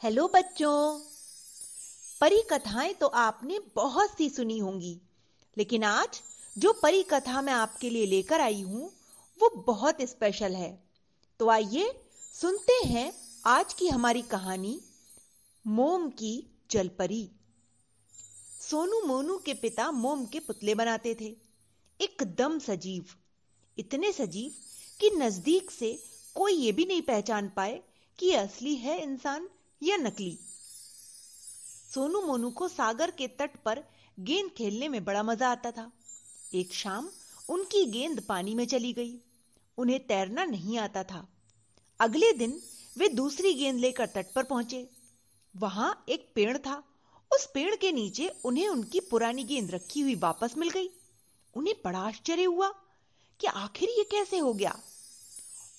Hello बच्चों। परी कथाएँ तो आपने बहुत सी सुनी होंगी, लेकिन आज जो परी कथा मैं आपके लिए लेकर आई हूँ, वो बहुत स्पेशल है। तो आइए सुनते हैं आज की हमारी कहानी, मोम की जलपरी। सोनू मोनू के पिता मोम के पुतले बनाते थे। एकदम सजीव। इतने सजीव कि नज़दीक से कोई ये भी नहीं पहचान पाए कि असली है इंसान या नकली। सोनू मोनू को सागर के तट पर गेंद खेलने में बड़ा मज़ा आता था। एक शाम उनकी गेंद पानी में चली गई। उन्हें तैरना नहीं आता था। अगले दिन वे दूसरी गेंद लेकर तट पर पहुँचे। वहाँ एक पेड़ था। उस पेड़ के नीचे उन्हें उनकी पुरानी गेंद रखी हुई वापस मिल गई। उन्हें बड़ा आश्चर्य हुआ कि आखिर ये कैसे हो गया।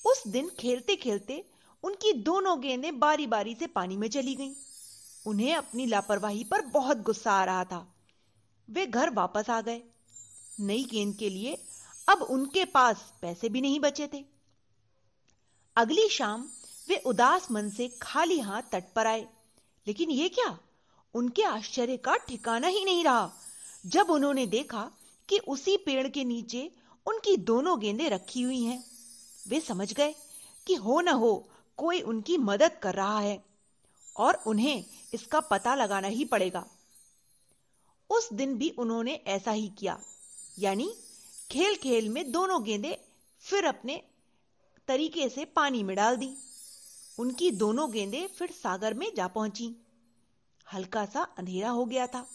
उस दिन खेलते खेलते उनकी दोनों गेंदें बारी बारी से पानी में चली गईं। उन्हें अपनी लापरवाही पर बहुत गुस्सा आ रहा था। वे घर वापस आ गए। नई गेंद के लिए अब उनके पास पैसे भी नहीं बचे थे। अगली शाम वे उदास मन से खाली हाथ तट पर आए। लेकिन ये क्या? उनके आश्चर्य का ठिकाना ही नहीं रहा। जब उन्होंने देखा कि उसी पेड़ के नीचे उनकी दोनों गेंदें रखी हुई हैं, वे समझ गए कि हो न हो कोई उनकी मदद कर रहा है और उन्हें इसका पता लगाना ही पड़ेगा। उस दिन भी उन्होंने ऐसा ही किया, यानी खेल खेल में दोनों गेंदें फिर अपने तरीके से पानी में डाल दी। उनकी दोनों गेंदें फिर सागर में जा पहुँची। हल्का सा अंधेरा हो गया था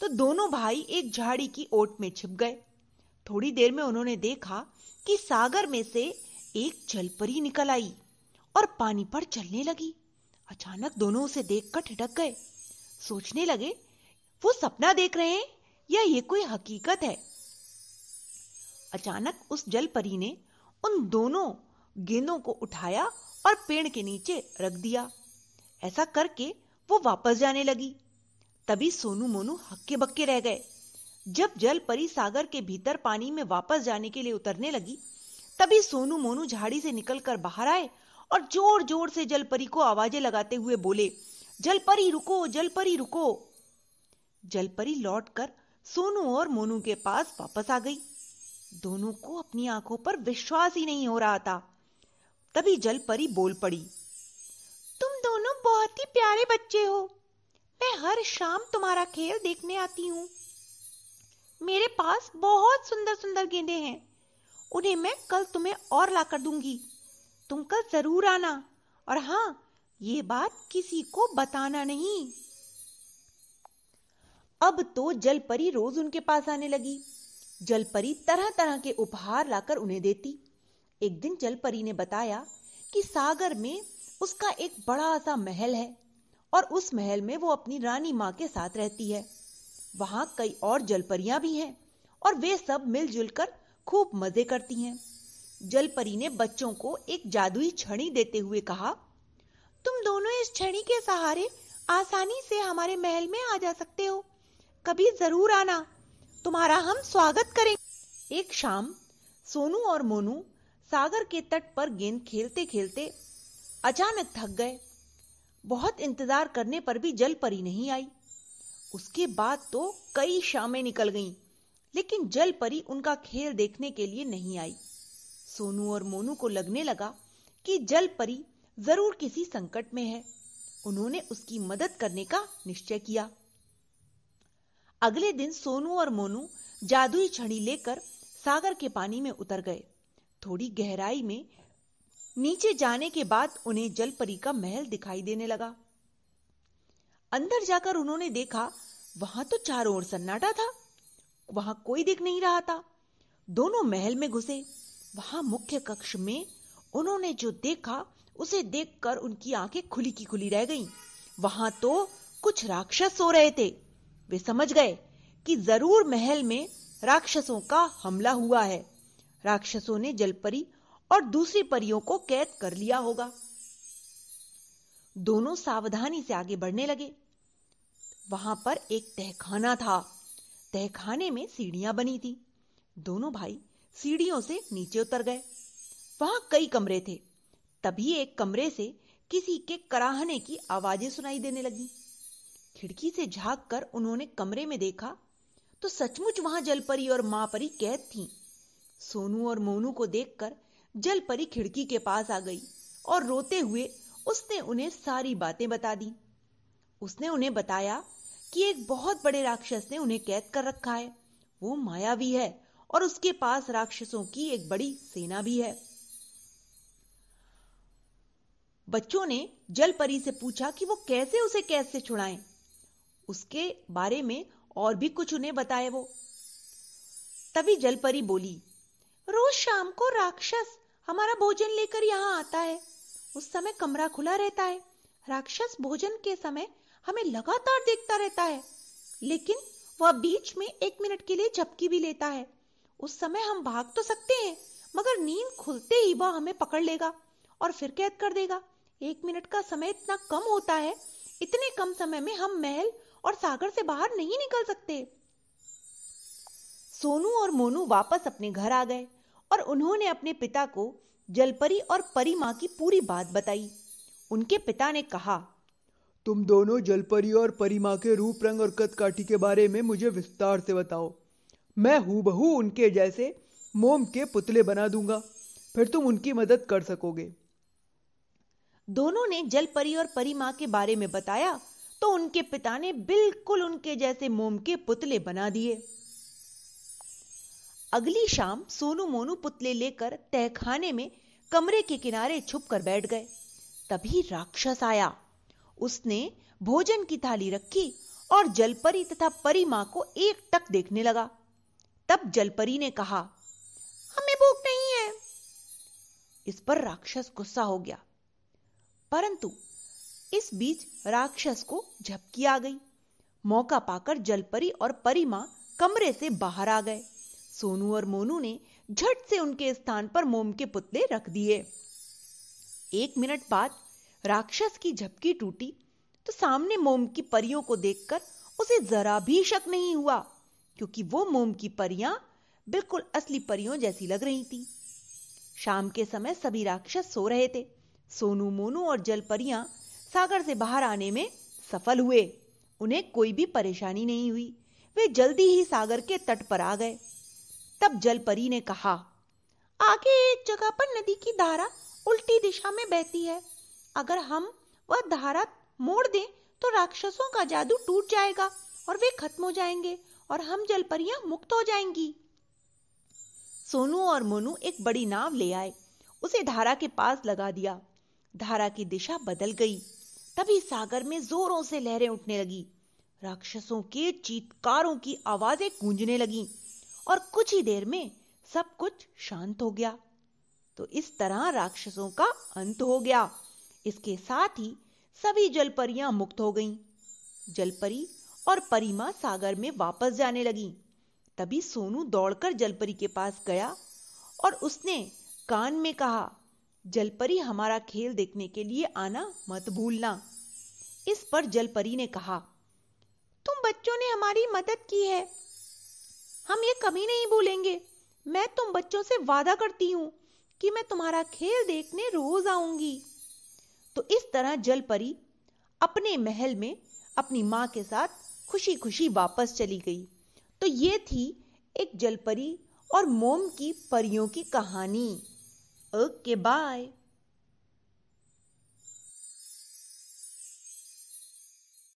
तो दोनों भाई एक झाड़ी की ओट में छिप गए। थोड़ी देर में उन्होंने देखा कि सागर में से एक जलपरी निकल आई। और पानी पर चलने लगी। अचानक दोनों उसे देखकर ठिटक गए। सोचने लगे, वो सपना देख रहे हैं या ये कोई हकीकत है? अचानक उस जलपरी ने उन दोनों गेंदों को उठाया और पेड़ के नीचे रख दिया। ऐसा करके वो वापस जाने लगी। तभी सोनू मोनू हक्के बक्के रह गए। जब जल परी सागर के भीतर पानी में वापस जाने के लिए उतरने लगी, तभी सोनू मोनू झाड़ी से निकलकर बाहर आए और ज़ोर ज़ोर से जलपरी को आवाज़ें लगाते हुए बोले, जलपरी रुको जलपरी रुको। जलपरी लौटकर सोनू और मोनू के पास वापस आ गई। दोनों को अपनी आँखों पर विश्वास ही नहीं हो रहा था। तभी जलपरी बोल पड़ी, तुम दोनों बहुत ही प्यारे बच्चे हो। मैं हर शाम तुम्हारा खेल देखने आती हूँ। मेरे पास बहुत सुंदर सुंदर गेंदे हैं। उन्हें मैं कल तुम्हें और लाकर दूँगी। तुम कल ज़रूर आना। और हाँ ये बात किसी को बताना नहीं। अब तो जलपरी रोज उनके पास आने लगी। जलपरी तरह तरह के उपहार लाकर उन्हें देती। एक दिन जलपरी ने बताया कि सागर में उसका एक बड़ा सा महल है और उस महल में वो अपनी रानी माँ के साथ रहती है। वहाँ कई और जलपरियाँ भी हैं और वे सब मिलजुल कर खूब मज़े करती हैं। जलपरी ने बच्चों को एक जादुई छड़ी देते हुए कहा तुम दोनों इस छड़ी के सहारे आसानी से हमारे महल में आ जा सकते हो। कभी ज़रूर आना। तुम्हारा हम स्वागत करेंगे एक शाम सोनू और मोनू सागर के तट पर गेंद खेलते खेलते अचानक थक गए। बहुत इंतज़ार करने पर भी जल परी नहीं आई। उसके बाद तो कई शामें निकल गईं, लेकिन जल परी उनका खेल देखने के लिए नहीं आई। सोनू और मोनू को लगने लगा कि जल परी ज़रूर किसी संकट में है। उन्होंने उसकी मदद करने का निश्चय किया। अगले दिन सोनू और मोनू जादुई छड़ी लेकर सागर के पानी में उतर गए। थोड़ी गहराई में नीचे जाने के बाद उन्हें जलपरी का महल दिखाई देने लगा। अंदर जाकर उन्होंने देखा, वहाँ तो चारों ओर सन्नाटा था। वहाँ कोई दिख नहीं रहा था। दोनों महल में घुसे। वहाँ मुख्य कक्ष में उन्होंने जो देखा, उसे देखकर उनकी आँखें खुली की खुली रह गईं। वहाँ तो कुछ राक्षस सो रहे थे। वे समझ गए कि ज़रूर महल में राक्षसों का हमला हुआ है। राक्षसों ने जलपरी और दूसरी परियों को कैद कर लिया होगा। दोनों सावधानी से आगे बढ़ने लगे। वहाँ पर एक तहखाना था। तहखाने में सीढ़ियाँ बनी थी। दोनों भाई सीढ़ियों से नीचे उतर गए। वहाँ कई कमरे थे। तभी एक कमरे से किसी के कराहने की आवाज़ें सुनाई देने लगी। खिड़की से झाँक कर उन्होंने कमरे में देखा तो सचमुच वहाँ जलपरी और माँ परी कैद थी। सोनू और मोनू को देखकर जलपरी खिड़की के पास आ गई और रोते हुए उसने उन्हें सारी बातें बता दी। उसने उन्हें बताया कि एक बहुत बड़े राक्षस ने उन्हें कैद कर रखा है। वो मायावी है और उसके पास राक्षसों की एक बड़ी सेना भी है। बच्चों ने जलपरी से पूछा कि वो कैसे उसे कैद से छुड़ाएँ? उसके बारे में और भी कुछ उन्हें बताए वो। तभी जलपरी बोली, रोज शाम को राक्षस हमारा भोजन लेकर यहाँ आता है। उस समय कमरा खुला रहता है। राक्षस भोजन के समय हमें लगातार देखता रहता है। लेकिन वह बीच में एक मिनट के लिए झपकी भी लेता है। उस समय हम भाग तो सकते हैं, मगर नींद खुलते ही वह हमें पकड़ लेगा और फिर कैद कर देगा। एक मिनट का समय इतना कम होता है, इतने कम समय में हम महल और सागर से बाहर नहीं निकल सकते। सोनू और मोनू वापस अपने घर आ गए और उन्होंने अपने पिता को जलपरी और परी माँ की पूरी बात बताई। उनके पिता ने कहा, तुम दोनों जलपरी और परिमा के रूप, रंग और कदकाठी के बारे में मुझे विस्तार से बताओ। मैं हूबहू उनके जैसे मोम के पुतले बना दूँगा, फिर तुम उनकी मदद कर सकोगे। दोनों ने जलपरी और परिमा के बारे में बताया तो उनके पिता ने बिल्कुल उनके जैसे मोम के पुतले बना दिए। अगली शाम सोनू मोनू पुतले लेकर तहखाने में कमरे के किनारे छुप कर बैठ गए। तभी राक्षस आया। उसने भोजन की थाली रखी और जलपरी तथा परी माँ को एक टक देखने लगा। तब जलपरी ने कहा, हमें भूख नहीं है। इस पर राक्षस गुस्सा हो गया। परंतु इस बीच राक्षस को झपकी आ गई। मौका पाकर जलपरी और परिमा कमरे से बाहर आ गए। सोनू और मोनू ने झट से उनके स्थान पर मोम के पुतले रख दिए। एक मिनट बाद राक्षस की झपकी टूटी तो सामने मोम की परियों को देखकर उसे जरा भी शक नहीं हुआ। क्योंकि वो मोम की परियाँ बिल्कुल असली परियों जैसी लग रही थी। शाम के समय सभी राक्षस सो रहे थे। सोनू, मोनू और जल परियाँ सागर से बाहर आने में सफल हुए। उन्हें कोई भी परेशानी नहीं हुई। वे जल्दी ही सागर के तट पर आ गए। तब जल परी ने कहा, आगे एक जगह पर नदी की धारा उल्टी दिशा में बहती है। अगर हम वह धारा मोड़ दें तो राक्षसों का जादू टूट जाएगा और वे खत्म हो जाएँगे। और हम जलपरियाँ मुक्त हो जाएँगी। सोनू और मोनू एक बड़ी नाव ले आए। उसे धारा के पास लगा दिया। धारा की दिशा बदल गई। तभी सागर में जोरों से लहरें उठने लगी। राक्षसों के चीतकारों की आवाज़ें गूंजने लगी और कुछ ही देर में सब कुछ शांत हो गया। तो इस तरह राक्षसों का अंत हो गया। इसके साथ ही सभी जलपरियाँ मुक्त हो गईं। जलपरी और परिमा सागर में वापस जाने लगी। तभी सोनू दौड़कर जलपरी के पास गया और उसने कान में कहा, जलपरी, हमारा खेल देखने के लिए आना मत भूलना। इस पर जलपरी ने कहा, तुम बच्चों ने हमारी मदद की है। हम ये कभी नहीं भूलेंगे। मैं तुम बच्चों से वादा करती हूँ कि मैं तुम्हारा खेल देखने रोज आऊँगी। तो इस तरह जलपरी अपने महल में अपनी माँ के साथ खुशी खुशी वापस चली गई। तो ये थी एक जलपरी और मोम की परियों की कहानी। Okay, bye.